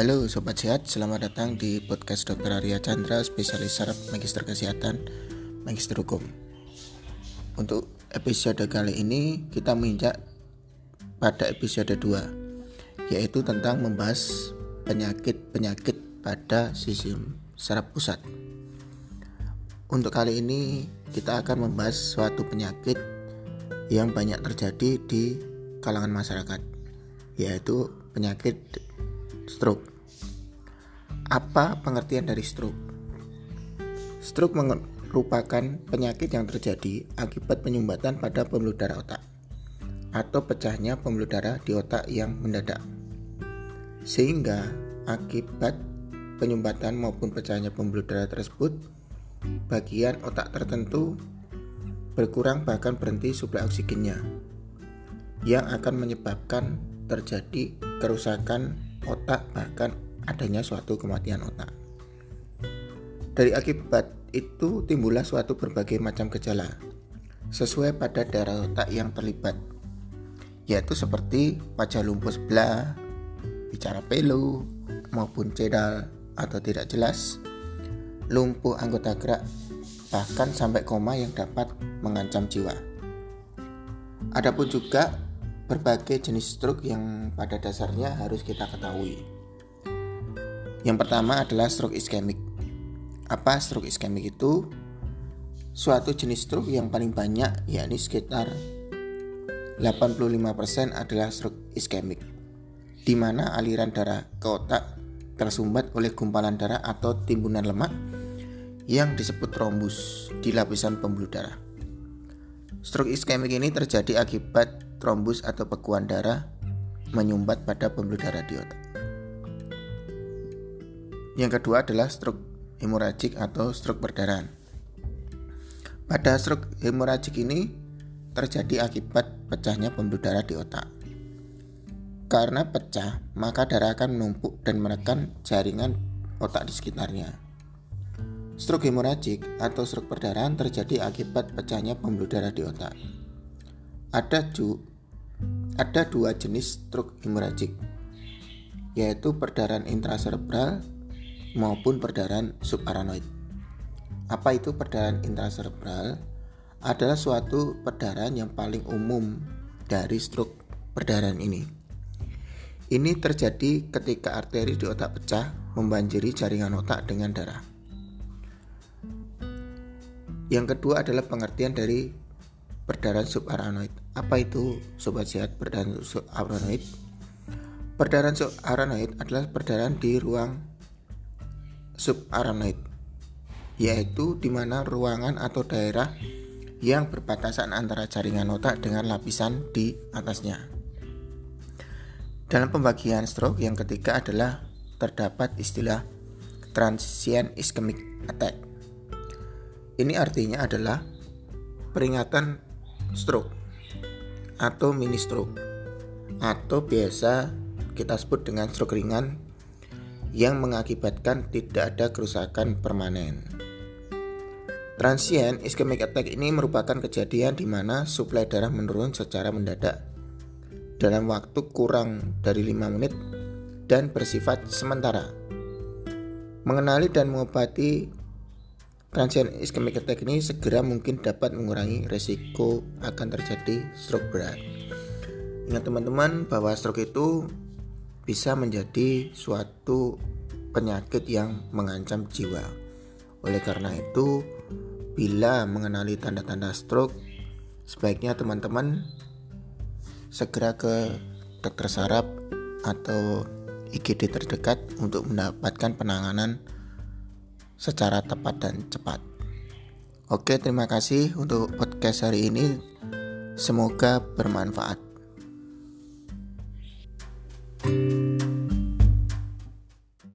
Halo Sobat Sehat, selamat datang di podcast Dr. Arya Chandra, spesialis saraf Magister Kesehatan, Magister Hukum. Untuk episode kali ini kita menginjak pada episode 2, yaitu tentang membahas penyakit-penyakit pada sistem saraf pusat. Untuk kali ini kita akan membahas suatu penyakit yang banyak terjadi di kalangan masyarakat, yaitu penyakit stroke. Apa pengertian dari stroke? Stroke merupakan penyakit yang terjadi akibat penyumbatan pada pembuluh darah otak atau pecahnya pembuluh darah di otak yang mendadak. Sehingga akibat penyumbatan maupun pecahnya pembuluh darah tersebut, bagian otak tertentu berkurang bahkan berhenti suplai oksigennya yang akan menyebabkan terjadi kerusakan otak bahkan adanya suatu kematian otak. Dari akibat itu timbullah suatu berbagai macam gejala sesuai pada daerah otak yang terlibat yaitu seperti wajah lumpuh sebelah, bicara pelu maupun cedal atau tidak jelas, lumpuh anggota gerak bahkan sampai koma yang dapat mengancam jiwa. Adapun juga berbagai jenis stroke yang pada dasarnya harus kita ketahui. Yang pertama adalah stroke iskemik. Apa stroke iskemik itu? Suatu jenis stroke yang paling banyak yakni sekitar 85% adalah stroke iskemik di mana aliran darah ke otak tersumbat oleh gumpalan darah atau timbunan lemak yang disebut trombus di lapisan pembuluh darah. Stroke iskemik ini terjadi akibat trombus atau bekuan darah menyumbat pada pembuluh darah di otak. Yang kedua adalah stroke hemoragik atau stroke perdarahan. Pada stroke hemoragik ini terjadi akibat pecahnya pembuluh darah di otak. Karena pecah, maka darah akan menumpuk dan menekan jaringan otak di sekitarnya. Stroke hemoragik atau stroke perdarahan terjadi akibat pecahnya pembuluh darah di otak. Ada ju ada dua jenis stroke hemoragik, yaitu perdarahan intracerebral maupun perdarahan subarachnoid. Apa itu perdarahan intracerebral? Adalah suatu perdarahan yang paling umum dari stroke perdarahan ini. Ini terjadi ketika arteri di otak pecah membanjiri jaringan otak dengan darah. Yang kedua adalah pengertian dari perdarahan subarachnoid. Apa itu sobat sehat perdarahan subarachnoid? Perdarahan subarachnoid adalah perdarahan di ruang subarachnoid, yaitu di mana ruangan atau daerah yang berbatasan antara jaringan otak dengan lapisan di atasnya. Dalam pembagian stroke yang ketiga adalah terdapat istilah transient ischemic attack. Ini artinya adalah peringatan stroke atau mini stroke atau biasa kita sebut dengan stroke ringan yang mengakibatkan tidak ada kerusakan permanen. Transient ischemic attack ini merupakan kejadian di mana suplai darah menurun secara mendadak dalam waktu kurang dari 5 menit dan bersifat sementara. Mengenali dan mengobati Transient ischemic attack ini segera mungkin dapat mengurangi resiko akan terjadi stroke berat. Ingat teman-teman bahwa stroke itu bisa menjadi suatu penyakit yang mengancam jiwa. Oleh karena itu, bila mengenali tanda-tanda stroke, sebaiknya teman-teman segera ke dokter saraf atau IGD terdekat untuk mendapatkan penanganan secara tepat dan cepat. Oke, terima kasih untuk podcast hari ini. Semoga bermanfaat. thank you